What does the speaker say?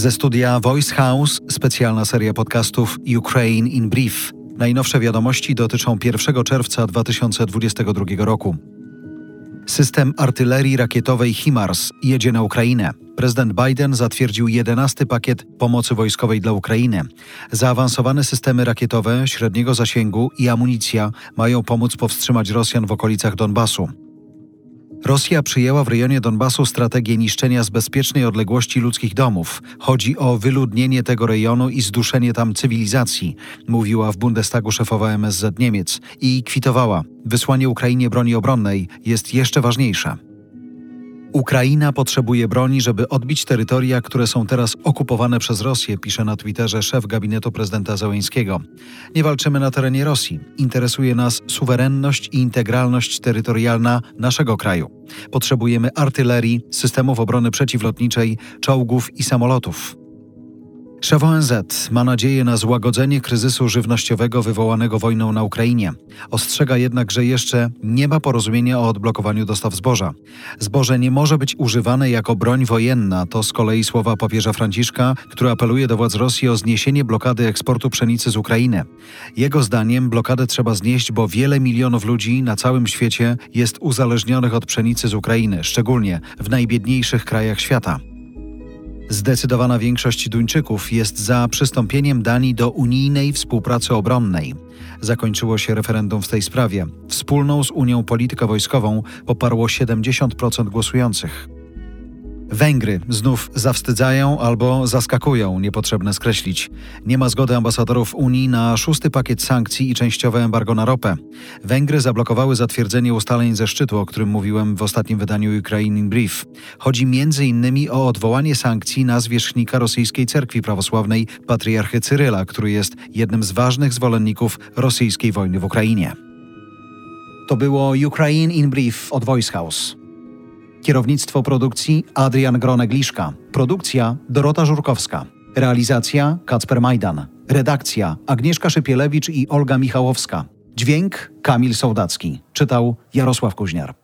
Ze studia Voice House specjalna seria podcastów Ukraine in Brief. Najnowsze wiadomości dotyczą 1 czerwca 2022 roku. System artylerii rakietowej HIMARS jedzie na Ukrainę. Prezydent Biden zatwierdził 11 pakiet pomocy wojskowej dla Ukrainy. Zaawansowane systemy rakietowe średniego zasięgu i amunicja mają pomóc powstrzymać Rosjan w okolicach Donbasu. Rosja przyjęła w rejonie Donbasu strategię niszczenia z bezpiecznej odległości ludzkich domów. Chodzi o wyludnienie tego rejonu i zduszenie tam cywilizacji, mówiła w Bundestagu szefowa MSZ Niemiec i kwitowała: Wysłanie Ukrainie broni obronnej jest jeszcze ważniejsze. Ukraina potrzebuje broni, żeby odbić terytoria, które są teraz okupowane przez Rosję, pisze na Twitterze szef gabinetu prezydenta Zełeńskiego. Nie walczymy na terenie Rosji. Interesuje nas suwerenność i integralność terytorialna naszego kraju. Potrzebujemy artylerii, systemów obrony przeciwlotniczej, czołgów i samolotów. Szef ONZ ma nadzieję na złagodzenie kryzysu żywnościowego wywołanego wojną na Ukrainie. Ostrzega jednak, że jeszcze nie ma porozumienia o odblokowaniu dostaw zboża. Zboże nie może być używane jako broń wojenna. To z kolei słowa papieża Franciszka, który apeluje do władz Rosji o zniesienie blokady eksportu pszenicy z Ukrainy. Jego zdaniem blokadę trzeba znieść, bo wiele milionów ludzi na całym świecie jest uzależnionych od pszenicy z Ukrainy, szczególnie w najbiedniejszych krajach świata. Zdecydowana większość Duńczyków jest za przystąpieniem Danii do unijnej współpracy obronnej. Zakończyło się referendum w tej sprawie. Wspólną z Unią politykę wojskową poparło 70% głosujących. Węgry znów zawstydzają albo zaskakują, niepotrzebne skreślić. Nie ma zgody ambasadorów Unii na szósty pakiet sankcji i częściowe embargo na ropę. Węgry zablokowały zatwierdzenie ustaleń ze szczytu, o którym mówiłem w ostatnim wydaniu Ukraine in Brief. Chodzi m.in. o odwołanie sankcji na zwierzchnika rosyjskiej cerkwi prawosławnej, patriarchy Cyryla, który jest jednym z ważnych zwolenników rosyjskiej wojny w Ukrainie. To było Ukraine in Brief od Voice House. Kierownictwo produkcji Adrian Gronek-Liszka. Produkcja Dorota Żurkowska. Realizacja Kacper Majdan. Redakcja Agnieszka Szypielewicz i Olga Michałowska. Dźwięk Kamil Sołdacki. Czytał Jarosław Kuźniar.